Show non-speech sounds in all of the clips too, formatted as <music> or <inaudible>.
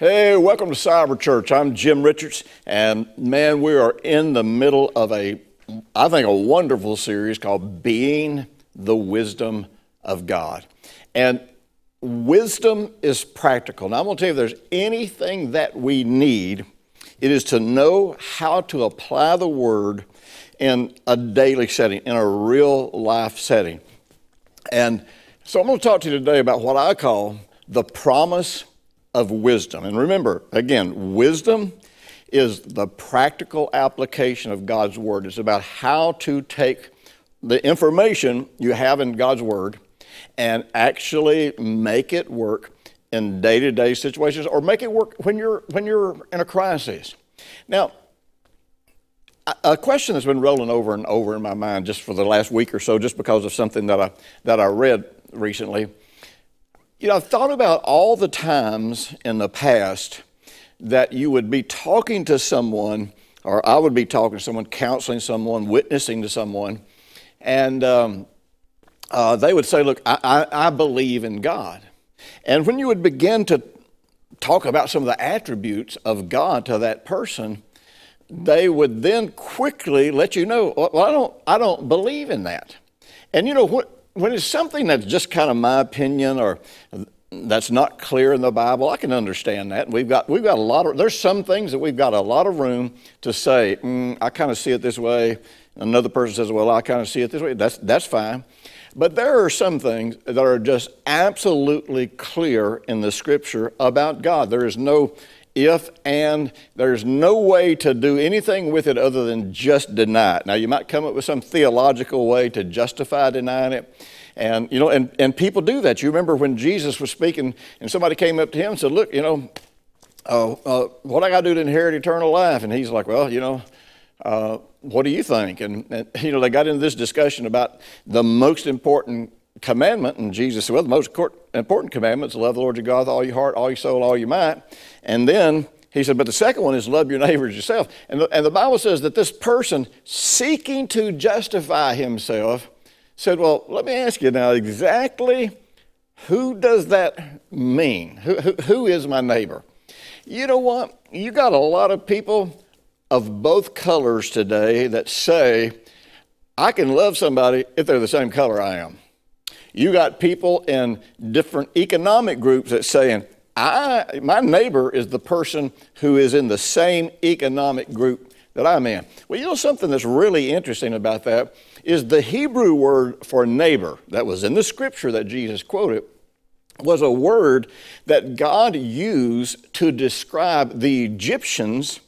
Hey, welcome to Cyber Church. I'm Jim Richards, and man, we are in the middle of a, I think, a wonderful series called Being the Wisdom of God. And wisdom is practical. Now, I'm going to tell you if there's anything that we need, it is to know how to apply the Word in a daily setting, in a real life setting. And so I'm going to talk to you today about what I call the promise of wisdom. And remember, again, wisdom is the practical application of God's Word. It's about how to take the information you have in God's Word and actually make it work in day-to-day situations or make it work when you're when you're in a crisis. Now, a question that's been rolling over and over in my mind just for the last week or so, just because of something that I that I read recently, you know, I've thought about all the times in the past that you would be talking to someone, or I would be talking to someone, counseling someone, witnessing to someone, and um, uh, they would say, Look, I, I, I believe in God. And when you would begin to talk about some of the attributes of God to that person, they would then quickly let you know, well, I don't, I don't believe in that. And you know what? When it's something that's just kind of my opinion or that's not clear in the Bible, I can understand that. We've got, we've got a lot of, there's some things that we've got a lot of room to say, mm, I kind of see it this way. Another person says, well, I kind of see it this way. That's, that's fine. But there are some things that are just absolutely clear in the scripture about God. There is no if and there's no way to do anything with it other than just deny it. Now, you might come up with some theological way to justify denying it. And, you know, and, and people do that. You remember when Jesus was speaking and somebody came up to him and said, Look, you know, uh, uh, what I got to do to inherit eternal life? And he's like, Well, you know, uh, what do you think? And, and, <laughs> you know, they got into this discussion about the most important commandment, and Jesus said, well, the most important commandment is love the Lord your God with all your heart, all your soul, all your might. And then he said, but the second one is love your neighbor as yourself. And the, and the Bible says that this person seeking to justify himself said, well, let me ask you now exactly who does that mean? Who, who, who is my neighbor? You know what? You got a lot of people of both colors today that say, I can love somebody if they're the same color I am. You got people in different economic groups that saying, I, my neighbor is the person who is in the same economic group that I'm in. Well, you know something that's really interesting about that is the Hebrew word for neighbor that was in the scripture that Jesus quoted was a word that God used to describe the Egyptians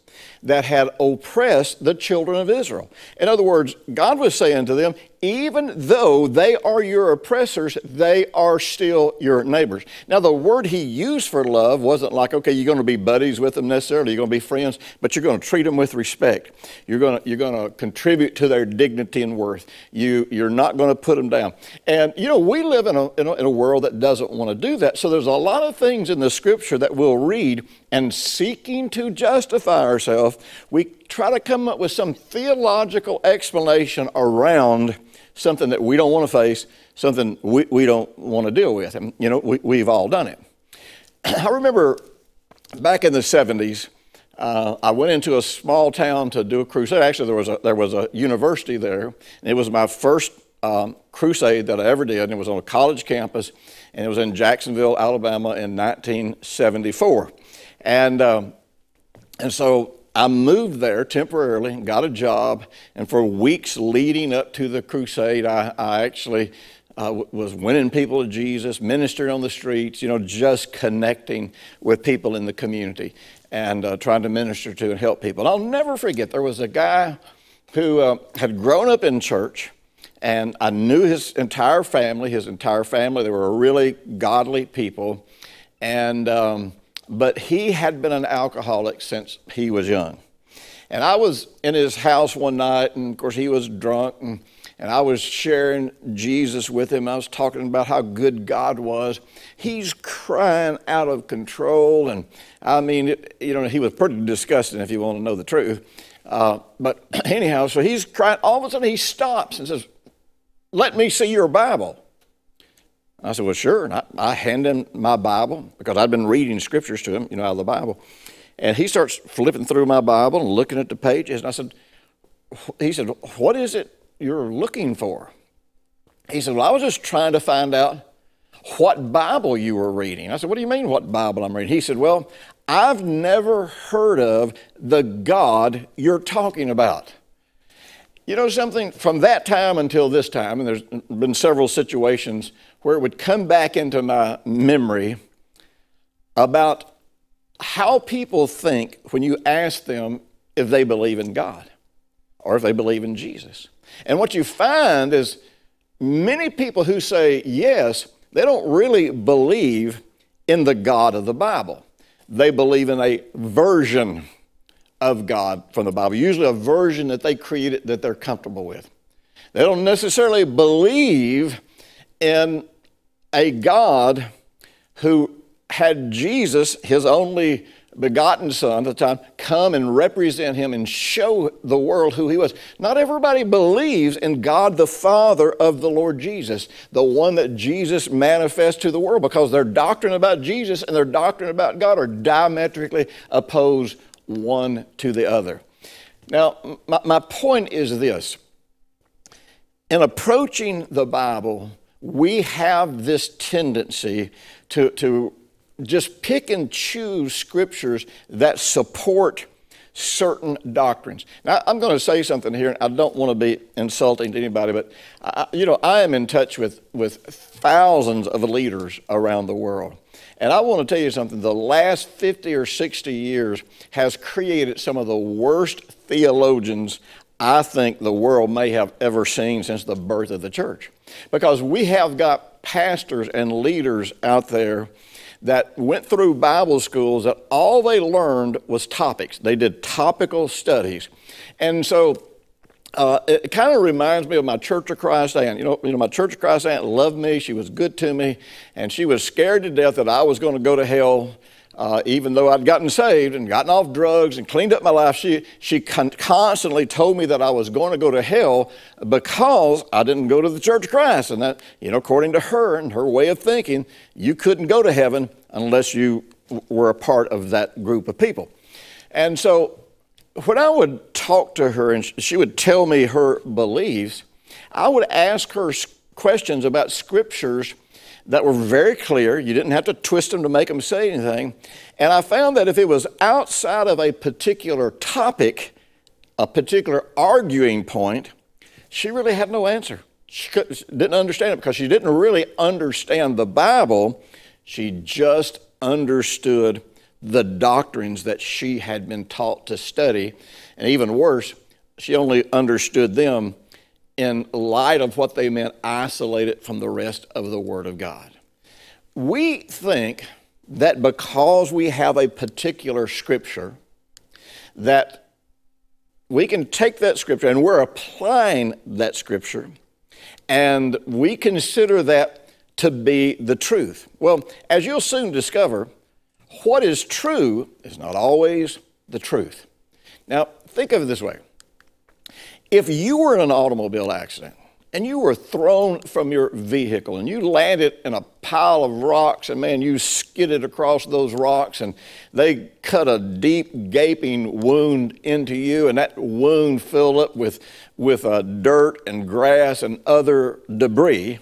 that had oppressed the children of Israel. In other words, God was saying to them, even though they are your oppressors, they are still your neighbors. Now, the word he used for love wasn't like, okay, you're going to be buddies with them necessarily, you're going to be friends, but you're going to treat them with respect. You're going to, you're going to contribute to their dignity and worth. You, you're not going to put them down. And, you know, we live in a, in a, in a world that doesn't want to do that. So there's a lot of things in the scripture that we'll read and seeking to justify ourselves, we try to come up with some theological explanation around something that we don't want to face, something we, we don't want to deal with. And, you know, we, we've all done it. <clears throat> I remember back in the 70s, uh, I went into a small town to do a crusade. Actually, there was a, there was a university there, and it was my first um, crusade that I ever did, and it was on a college campus, and it was in Jacksonville, Alabama in 1974. And, um, and so I moved there temporarily, got a job, and for weeks leading up to the crusade, I, I actually uh, was winning people to Jesus, ministering on the streets, you know, just connecting with people in the community and uh, trying to minister to and help people. And I'll never forget, there was a guy who uh, had grown up in church, and I knew his entire family, his entire family, they were really godly people. And um, but he had been an alcoholic since he was young. And I was in his house one night, and of course, he was drunk, and, and I was sharing Jesus with him. I was talking about how good God was. He's crying out of control, and I mean, you know, he was pretty disgusting if you want to know the truth. Uh, but <clears throat> anyhow, so he's crying. All of a sudden, he stops and says, Let me see your Bible. I said, Well, sure. And I, I hand him my Bible because I'd been reading scriptures to him, you know, out of the Bible. And he starts flipping through my Bible and looking at the pages. And I said, He said, What is it you're looking for? He said, Well, I was just trying to find out what Bible you were reading. I said, What do you mean, what Bible I'm reading? He said, Well, I've never heard of the God you're talking about. You know something? From that time until this time, and there's been several situations where it would come back into my memory about how people think when you ask them if they believe in God or if they believe in Jesus. And what you find is many people who say yes, they don't really believe in the God of the Bible. They believe in a version of God from the Bible, usually a version that they created that they're comfortable with. They don't necessarily believe in a God who had Jesus, his only begotten Son at the time, come and represent him and show the world who he was. Not everybody believes in God the Father of the Lord Jesus, the one that Jesus manifests to the world, because their doctrine about Jesus and their doctrine about God are diametrically opposed one to the other. Now, my, my point is this in approaching the Bible, we have this tendency to, to just pick and choose scriptures that support certain doctrines. Now, I'm going to say something here. And I don't want to be insulting to anybody, but I, you know, I am in touch with, with thousands of leaders around the world. And I want to tell you something. The last 50 or 60 years has created some of the worst theologians I think the world may have ever seen since the birth of the church. Because we have got pastors and leaders out there that went through Bible schools that all they learned was topics. They did topical studies. And so uh, it kind of reminds me of my Church of Christ aunt. You know, you know, my Church of Christ aunt loved me. She was good to me, and she was scared to death that I was going to go to hell uh, even though I'd gotten saved and gotten off drugs and cleaned up my life, she, she con- constantly told me that I was going to go to hell because I didn't go to the Church of Christ. And that, you know, according to her and her way of thinking, you couldn't go to heaven unless you were a part of that group of people. And so when I would talk to her and she would tell me her beliefs, I would ask her questions about scriptures that were very clear. You didn't have to twist them to make them say anything. And I found that if it was outside of a particular topic, a particular arguing point, she really had no answer. She didn't understand it because she didn't really understand the Bible. She just understood the doctrines that she had been taught to study. And even worse, she only understood them in light of what they meant isolated from the rest of the Word of God. We think that because we have a particular scripture, that we can take that scripture and we're applying that scripture and we consider that to be the truth. Well, as you'll soon discover, what is true is not always the truth. Now, think of it this way if you were in an automobile accident and you were thrown from your vehicle and you landed in a pile of rocks and man, you skidded across those rocks and they cut a deep gaping wound into you and that wound filled up with, with uh, dirt and grass and other debris,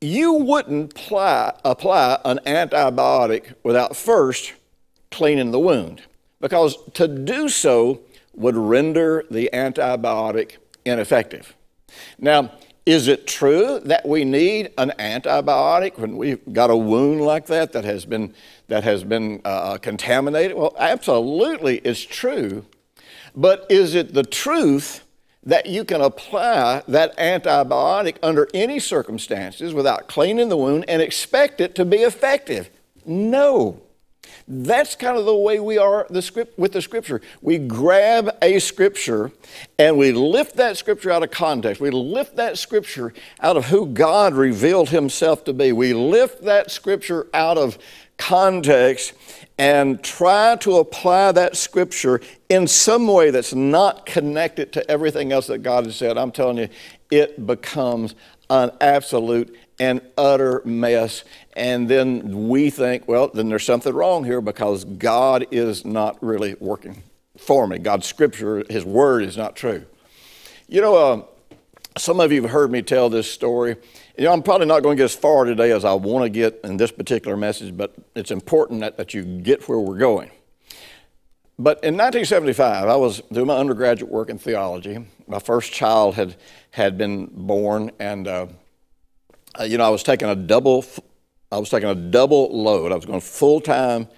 you wouldn't apply, apply an antibiotic without first cleaning the wound. Because to do so would render the antibiotic ineffective. Now, is it true that we need an antibiotic when we've got a wound like that that has been, that has been uh, contaminated? Well, absolutely, it's true. But is it the truth that you can apply that antibiotic under any circumstances without cleaning the wound and expect it to be effective? No. That's kind of the way we are the script, with the scripture. We grab a scripture and we lift that scripture out of context. We lift that scripture out of who God revealed himself to be. We lift that scripture out of context and try to apply that scripture in some way that's not connected to everything else that God has said. I'm telling you, it becomes an absolute and utter mess. And then we think, well, then there's something wrong here because God is not really working for me. God's scripture, His word is not true. You know, uh, some of you have heard me tell this story. You know, I'm probably not going to get as far today as I want to get in this particular message, but it's important that, that you get where we're going. But in 1975, I was doing my undergraduate work in theology. My first child had, had been born, and uh, uh, you know, I was taking a double, I was taking a double load. I was going full time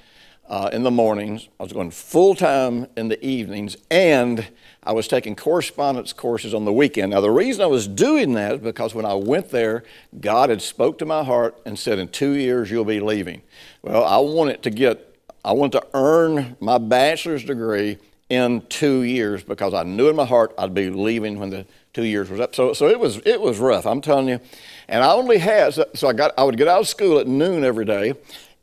uh, in the mornings. I was going full time in the evenings, and I was taking correspondence courses on the weekend. Now, the reason I was doing that is because when I went there, God had spoke to my heart and said, "In two years, you'll be leaving." Well, I wanted to get, I wanted to earn my bachelor's degree in two years because I knew in my heart I'd be leaving when the two years was up. So, so it was it was rough. I'm telling you. And I only had, so I, got, I would get out of school at noon every day,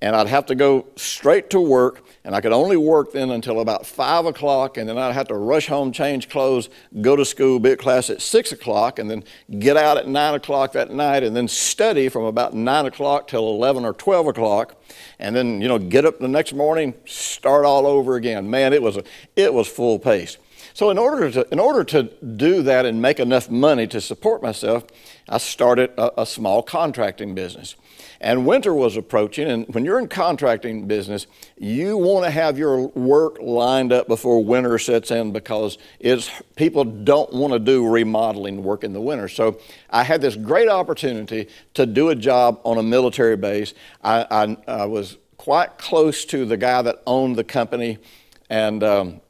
and I'd have to go straight to work, and I could only work then until about 5 o'clock, and then I'd have to rush home, change clothes, go to school, be at class at 6 o'clock, and then get out at 9 o'clock that night, and then study from about 9 o'clock till 11 or 12 o'clock, and then, you know, get up the next morning, start all over again. Man, it was, a, it was full pace. So in order to, in order to do that and make enough money to support myself, I started a, a small contracting business. And winter was approaching, and when you're in contracting business, you want to have your work lined up before winter sets in because it's, people don't want to do remodeling work in the winter. So I had this great opportunity to do a job on a military base. I, I, I was quite close to the guy that owned the company, and um,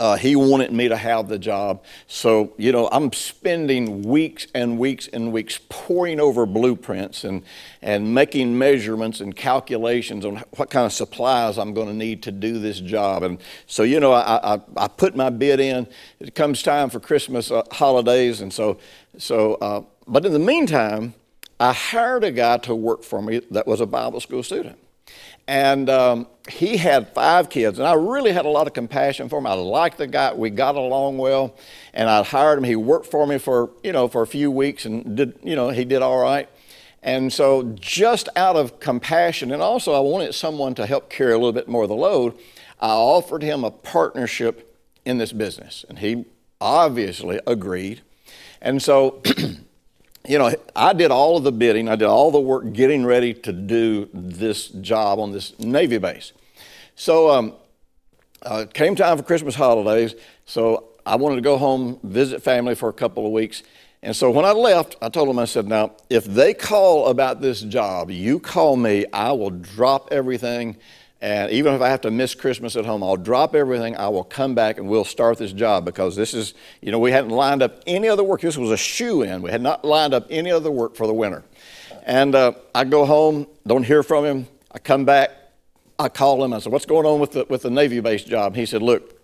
uh, he wanted me to have the job. So, you know, I'm spending weeks and weeks and weeks poring over blueprints and, and making measurements and calculations on what kind of supplies I'm going to need to do this job. And so, you know, I, I, I put my bid in. It comes time for Christmas uh, holidays. And so, so uh, but in the meantime, I hired a guy to work for me that was a Bible school student. And um, he had five kids, and I really had a lot of compassion for him. I liked the guy; we got along well, and I hired him. He worked for me for you know for a few weeks, and did you know he did all right. And so, just out of compassion, and also I wanted someone to help carry a little bit more of the load, I offered him a partnership in this business, and he obviously agreed. And so. <clears throat> you know, I did all of the bidding, I did all the work getting ready to do this job on this Navy base. So, um, uh, came time for Christmas holidays, so I wanted to go home, visit family for a couple of weeks. And so when I left, I told them, I said, now, if they call about this job, you call me, I will drop everything and even if I have to miss Christmas at home, I'll drop everything. I will come back and we'll start this job because this is, you know, we hadn't lined up any other work. This was a shoe in. We had not lined up any other work for the winter. And uh, I go home, don't hear from him. I come back, I call him. I said, What's going on with the, with the Navy based job? He said, Look,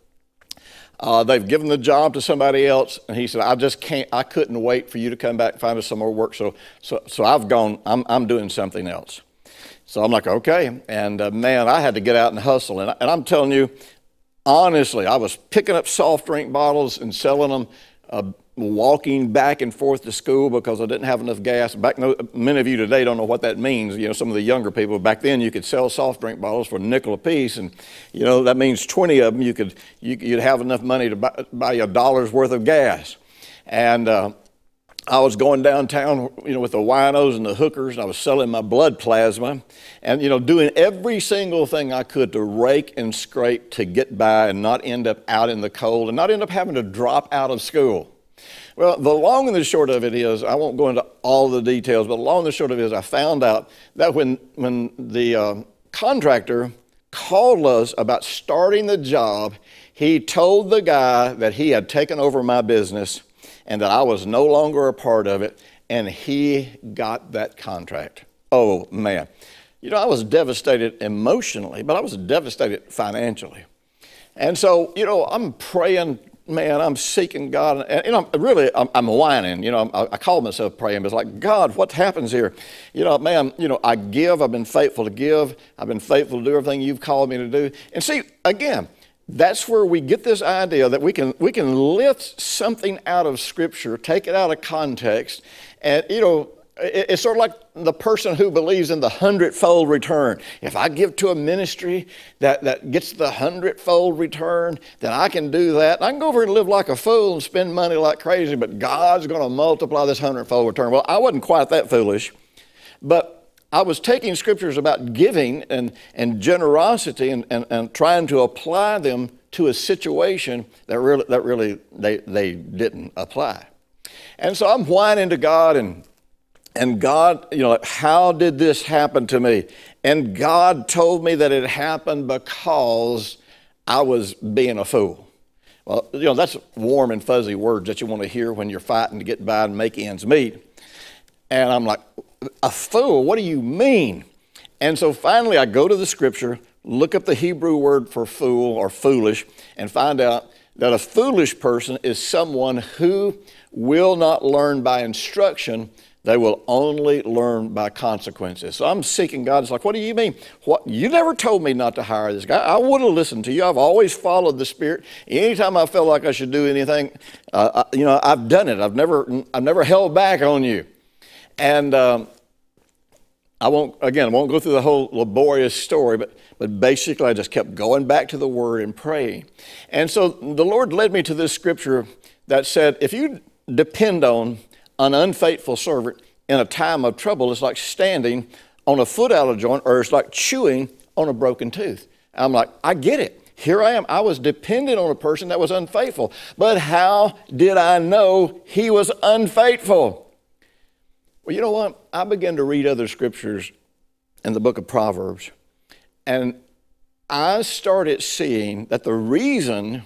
uh, they've given the job to somebody else. And he said, I just can't, I couldn't wait for you to come back and find us some more work. So, so, so I've gone, I'm, I'm doing something else. So I'm like, okay. And uh, man, I had to get out and hustle. And, and, I'm telling you, honestly, I was picking up soft drink bottles and selling them, uh, walking back and forth to school because I didn't have enough gas. Back, many of you today don't know what that means. You know, some of the younger people back then, you could sell soft drink bottles for a nickel a piece, and you know that means 20 of them. You could you, would have enough money to buy, buy a dollar's worth of gas. And uh, I was going downtown, you know, with the winos and the hookers, and I was selling my blood plasma, and you know, doing every single thing I could to rake and scrape to get by and not end up out in the cold and not end up having to drop out of school. Well, the long and the short of it is, I won't go into all the details, but the long and the short of it is, I found out that when when the uh, contractor called us about starting the job, he told the guy that he had taken over my business and that I was no longer a part of it, and he got that contract. Oh, man. you know, I was devastated emotionally, but I was devastated financially. And so, you know, I'm praying, man, I'm seeking God. And, you know, really, I'm, I'm whining. You know, I, I, call myself praying, but it's like, God, what happens here? You know, man, you know, I give. I've been faithful to give. I've been faithful to do everything you've called me to do. And see, again, that's where we get this idea that we can, we can lift something out of Scripture, take it out of context, and, you know, it's sort of like the person who believes in the hundredfold return. If I give to a ministry that, that gets the hundredfold return, then I can do that. I can go over and live like a fool and spend money like crazy, but God's going to multiply this hundredfold return. Well, I wasn't quite that foolish, but I was taking scriptures about giving and, and generosity and, and, and trying to apply them to a situation that really, that really they, they didn't apply. And so I'm whining to God and and God, you know, how did this happen to me? And God told me that it happened because I was being a fool. Well, you know, that's warm and fuzzy words that you want to hear when you're fighting to get by and make ends meet. And I'm like, a fool? What do you mean? And so finally, I go to the scripture, look up the Hebrew word for fool or foolish, and find out that a foolish person is someone who will not learn by instruction they will only learn by consequences. So I'm seeking God. It's like, what do you mean? What you never told me not to hire this guy. I would have listened to you. I've always followed the Spirit. Anytime I felt like I should do anything, uh, I, you know, I've done it. I've never, I've never held back on you. And um, I won't, again, I won't go through the whole laborious story, but, but basically I just kept going back to the Word and praying. And so the Lord led me to this scripture that said, if you depend on an unfaithful servant in a time of trouble it's like standing on a foot out of joint or it's like chewing on a broken tooth. I'm like, I get it. Here I am. I was dependent on a person that was unfaithful. But how did I know he was unfaithful? Well, you know what? I began to read other scriptures in the book of Proverbs, and I started seeing that the reason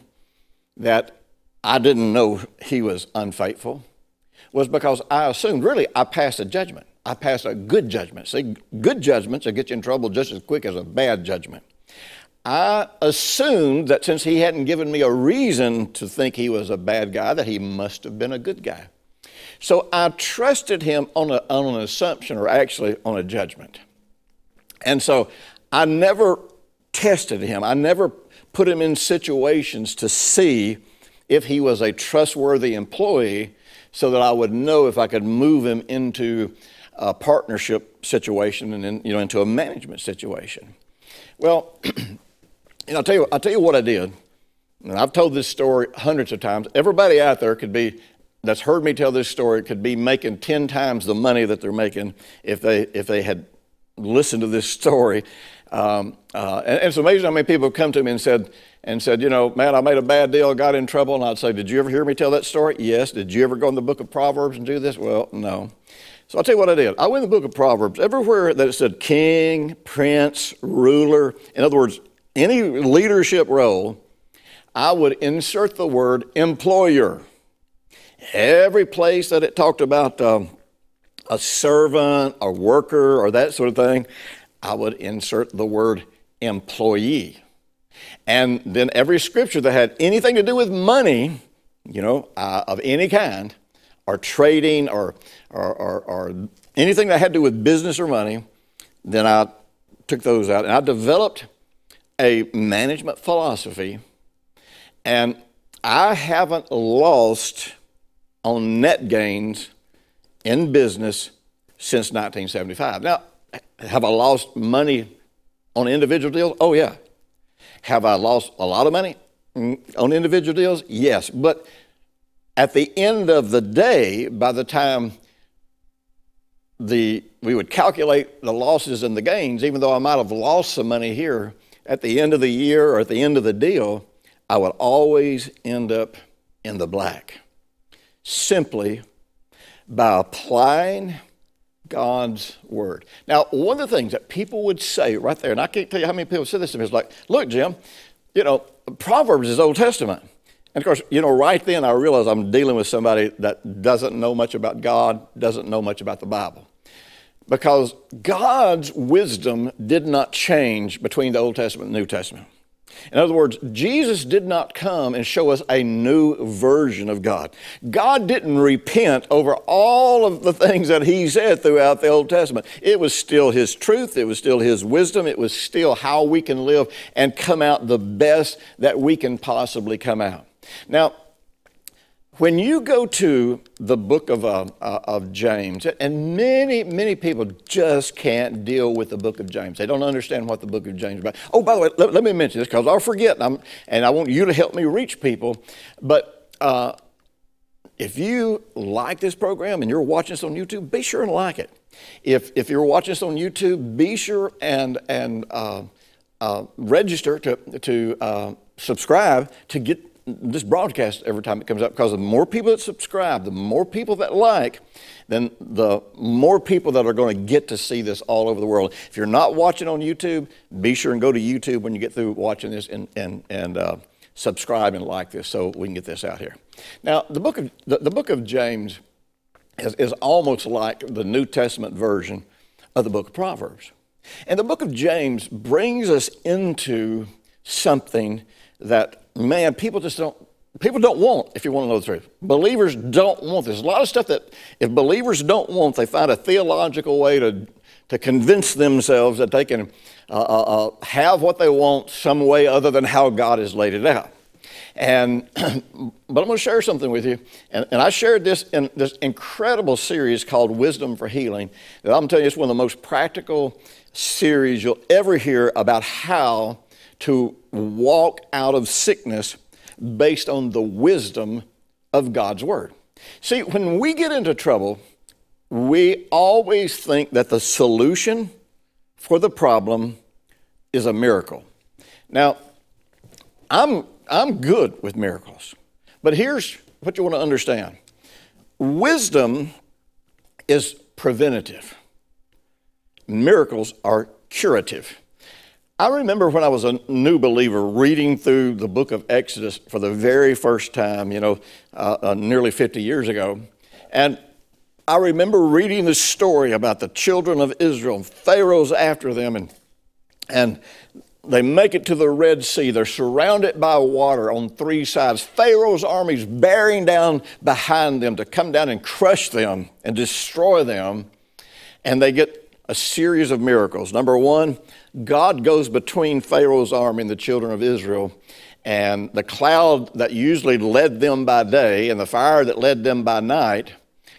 that I didn't know he was unfaithful was because I assumed, really, I passed a judgment. I passed a good judgment. See, good judgments will get you in trouble just as quick as a bad judgment. I assumed that since he hadn't given me a reason to think he was a bad guy, that he must have been a good guy. So I trusted him on, a, on an assumption, or actually on a judgment. And so I never tested him. I never put him in situations to see if he was a trustworthy employee so that I would know if I could move him into a partnership situation and then, you know, into a management situation. Well, <clears throat> you know, I'll tell you, I'll tell you what I did. And I've told this story hundreds of times. Everybody out there could be, that's heard me tell this story, could be making 10 times the money that they're making if they, if they had listened to this story. Um, uh, and, and, it's amazing how many people have come to me and said, and said, you know, man, I made a bad deal, got in trouble. And I'd say, did you ever hear me tell that story? Yes. Did you ever go in the book of Proverbs and do this? Well, no. So I'll tell you what I did. I went in the book of Proverbs. Everywhere that it said king, prince, ruler, in other words, any leadership role, I would insert the word employer. Every place that it talked about um, a servant, a worker, or that sort of thing, I would insert the word employee. And then every scripture that had anything to do with money, you know, uh, of any kind, or trading, or, or, or, or anything that had to do with business or money, then I took those out. And I developed a management philosophy. And I haven't lost on net gains in business since 1975. Now, have I lost money on individual deals? Oh, yeah. Have I lost a lot of money on individual deals? Yes. But at the end of the day, by the time the, we would calculate the losses and the gains, even though I might have lost some money here, at the end of the year or at the end of the deal, I would always end up in the black. Simply by applying God's word. Now, one of the things that people would say right there, and I can't tell you how many people said this to me, is like, look, Jim, you know, Proverbs is Old Testament. And of course, you know, right then I realized I'm dealing with somebody that doesn't know much about God, doesn't know much about the Bible. because God's wisdom did not change between the Old Testament and New Testament. In other words, Jesus did not come and show us a new version of God. God didn't repent over all of the things that He said throughout the Old Testament. It was still His truth, it was still His wisdom, it was still how we can live and come out the best that we can possibly come out. Now, when you go to the book of, uh, uh, of James, and many, many people just can't deal with the book of James. They don't understand what the book of James is about. Oh, by the way, let, let me mention this because I'll forget, and, and, i want you to help me reach people. But uh, if you like this program and you're watching this on YouTube, be sure and like it. If, if you're watching this on YouTube, be sure and, and uh, uh, register to, to uh, subscribe to get this broadcast every time it comes up because the more people that subscribe, the more people that like, then the more people that are going to get to see this all over the world. If you're not watching on YouTube, be sure and go to YouTube when you get through watching this and, and, and uh, subscribe and like this so we can get this out here. Now, the book of, the, the book of James is, is almost like the New Testament version of the book of Proverbs. And the book of James brings us into something that man, people just don't, people don't want, if you want to know the truth. Believers don't want this. There's a lot of stuff that if believers don't want, they find a theological way to, to convince themselves that they can uh, uh, uh have what they want some way other than how God has laid it out. And, <clears throat> but I'm going to share something with you. And, and, I shared this in this incredible series called Wisdom for Healing. That I'm telling you, it's one of the most practical series you'll ever hear about how to walk out of sickness based on the wisdom of God's Word. See, when we get into trouble, we always think that the solution for the problem is a miracle. Now, I'm, I'm good with miracles, but here's what you want to understand wisdom is preventative, miracles are curative. I remember when I was a new believer reading through the book of Exodus for the very first time, you know, uh, uh, nearly 50 years ago. And I remember reading the story about the children of Israel, Pharaoh's after them, and, and they make it to the Red Sea. They're surrounded by water on three sides. Pharaoh's armies bearing down behind them to come down and crush them and destroy them. And they get a series of miracles. Number one, God goes between Pharaoh's army and the children of Israel, and the cloud that usually led them by day and the fire that led them by night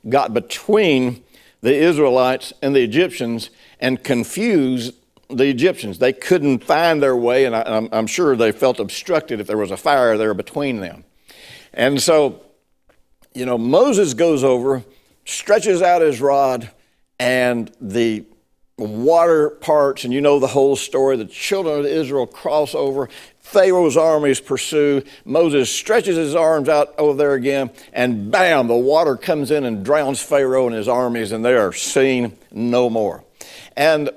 got between the Israelites and the Egyptians and confused the Egyptians. They couldn't find their way, and I, am sure they felt obstructed if there was a fire there between them. And so, you know, Moses goes over, stretches out his rod, and the water parts, and you know the whole story. The children of Israel cross over. Pharaoh's armies pursue. Moses stretches his arms out over there again, and bam, the water comes in and drowns Pharaoh and his armies, and they are seen no more. And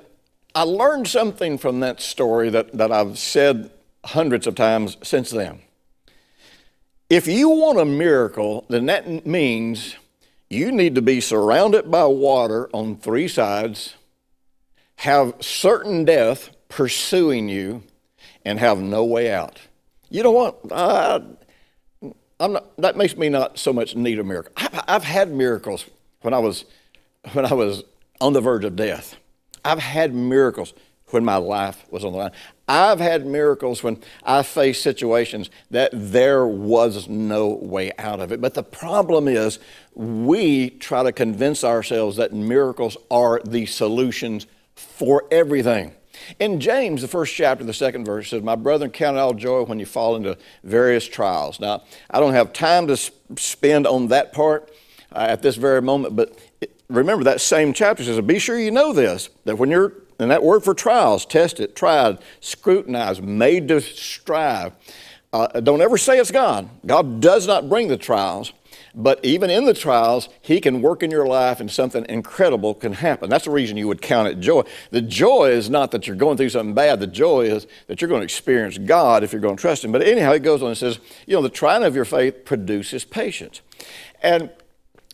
I learned something from that story that, that I've said hundreds of times since then. If you want a miracle, then that means you need to be surrounded by water on three sides have certain death pursuing you and have no way out. You know what? I, am not, that makes me not so much need a miracle. I've, I've had miracles when I was when I was on the verge of death. I've had miracles when my life was on the line. I've had miracles when I faced situations that there was no way out of it. But the problem is, we try to convince ourselves that miracles are the solutions for everything. In James, the first chapter, the second verse says, My brethren, count it all joy when you fall into various trials. Now, I don't have time to spend on that part uh, at this very moment, but remember that same chapter says, Be sure you know this, that when you're, and that word for trials, test it, tried, scrutinized, made to strive. Uh, don't ever say it's God. God does not bring the trials. But even in the trials, He can work in your life and something incredible can happen. That's the reason you would count it joy. The joy is not that you're going through something bad, the joy is that you're going to experience God if you're going to trust Him. But anyhow, it goes on and says, you know, the trying of your faith produces patience. And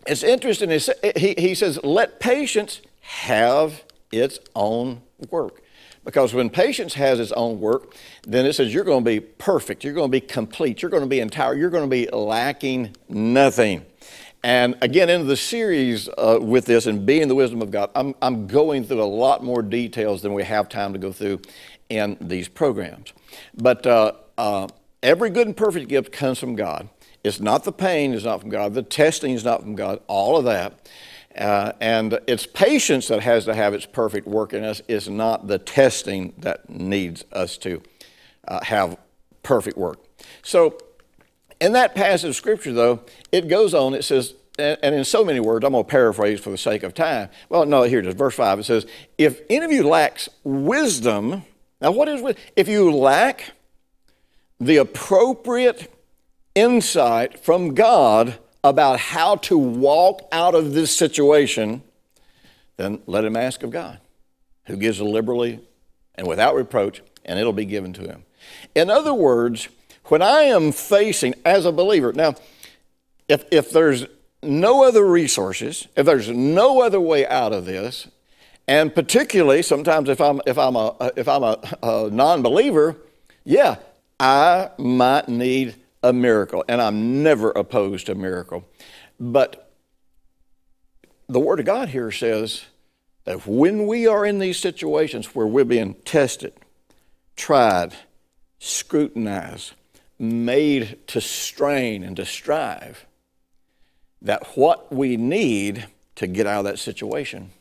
it's interesting, he, he says, let patience have its own work. Because when patience has its own work, then it says you're going to be perfect, you're going to be complete, you're going to be entire, you're going to be lacking nothing. And again, in the series uh, with this and being the wisdom of God, I'm, I'm going through a lot more details than we have time to go through in these programs. But uh, uh, every good and perfect gift comes from God. It's not the pain, it's not from God. The testing is not from God. All of that. Uh, and it's patience that has to have its perfect work in us. It's not the testing that needs us to uh, have perfect work. So, in that passage of scripture, though, it goes on. It says, and in so many words, I'm going to paraphrase for the sake of time. Well, no, here it is, verse 5. It says, If any of you lacks wisdom, now what is wisdom? If you lack the appropriate insight from God about how to walk out of this situation, then let him ask of God, who gives liberally and without reproach, and it'll be given to him. In other words, when I am facing, as a believer, now, if, if there's no other resources, if there's no other way out of this, and particularly sometimes if I'm, if I'm, a, if I'm a, a non believer, yeah, I might need a miracle, and I'm never opposed to a miracle. But the Word of God here says that when we are in these situations where we're being tested, tried, scrutinized, made to strain and to strive, that what we need to get out of that situation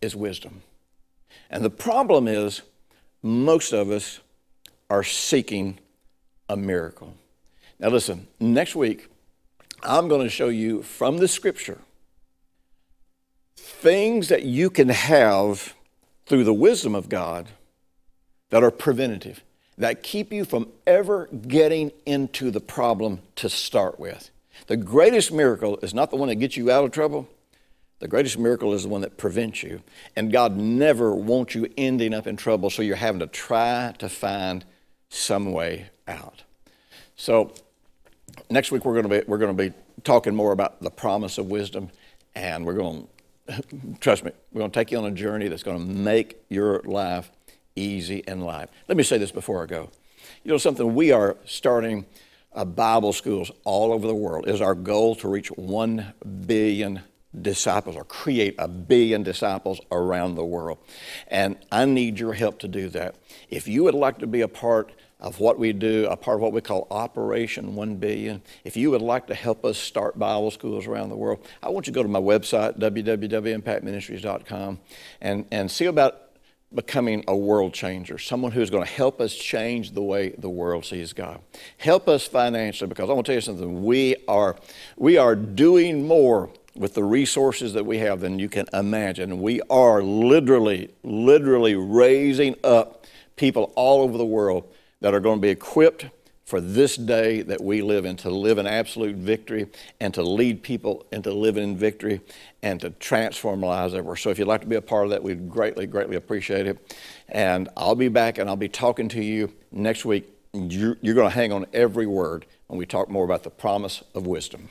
is wisdom. And the problem is, most of us are seeking a miracle. Now, listen, next week, I'm going to show you from the scripture things that you can have through the wisdom of God that are preventative, that keep you from ever getting into the problem to start with. The greatest miracle is not the one that gets you out of trouble. The greatest miracle is the one that prevents you. And God never wants you ending up in trouble, so you're having to try to find some way out. So, next week we're going to be we're going to be talking more about the promise of wisdom, and we're going <laughs> to trust me, we're going to take you on a journey that's going to make your life easy and light. Let me say this before I go. You know something? We are starting uh, Bible schools all over the world. It is our goal to reach one billion disciples or create a billion disciples around the world. And I need your help to do that. If you would like to be a part of what we do, a part of what we call Operation 1 Billion. If you would like to help us start Bible schools around the world, I want you to go to my website, www.impactministries.com, and, and see about becoming a world changer, someone who's going to help us change the way the world sees God. Help us financially, because I want to tell you something. We are, we are doing more with the resources that we have than you can imagine. We are literally, literally raising up people all over the world that are going to be equipped for this day that we live in to live in absolute victory and to lead people into living in victory and to transform lives everywhere. So if you'd like to be a part of that, we'd greatly, greatly appreciate it. And I'll be back and I'll be talking to you next week. You're, you're going to hang on every word when we talk more about the promise of wisdom.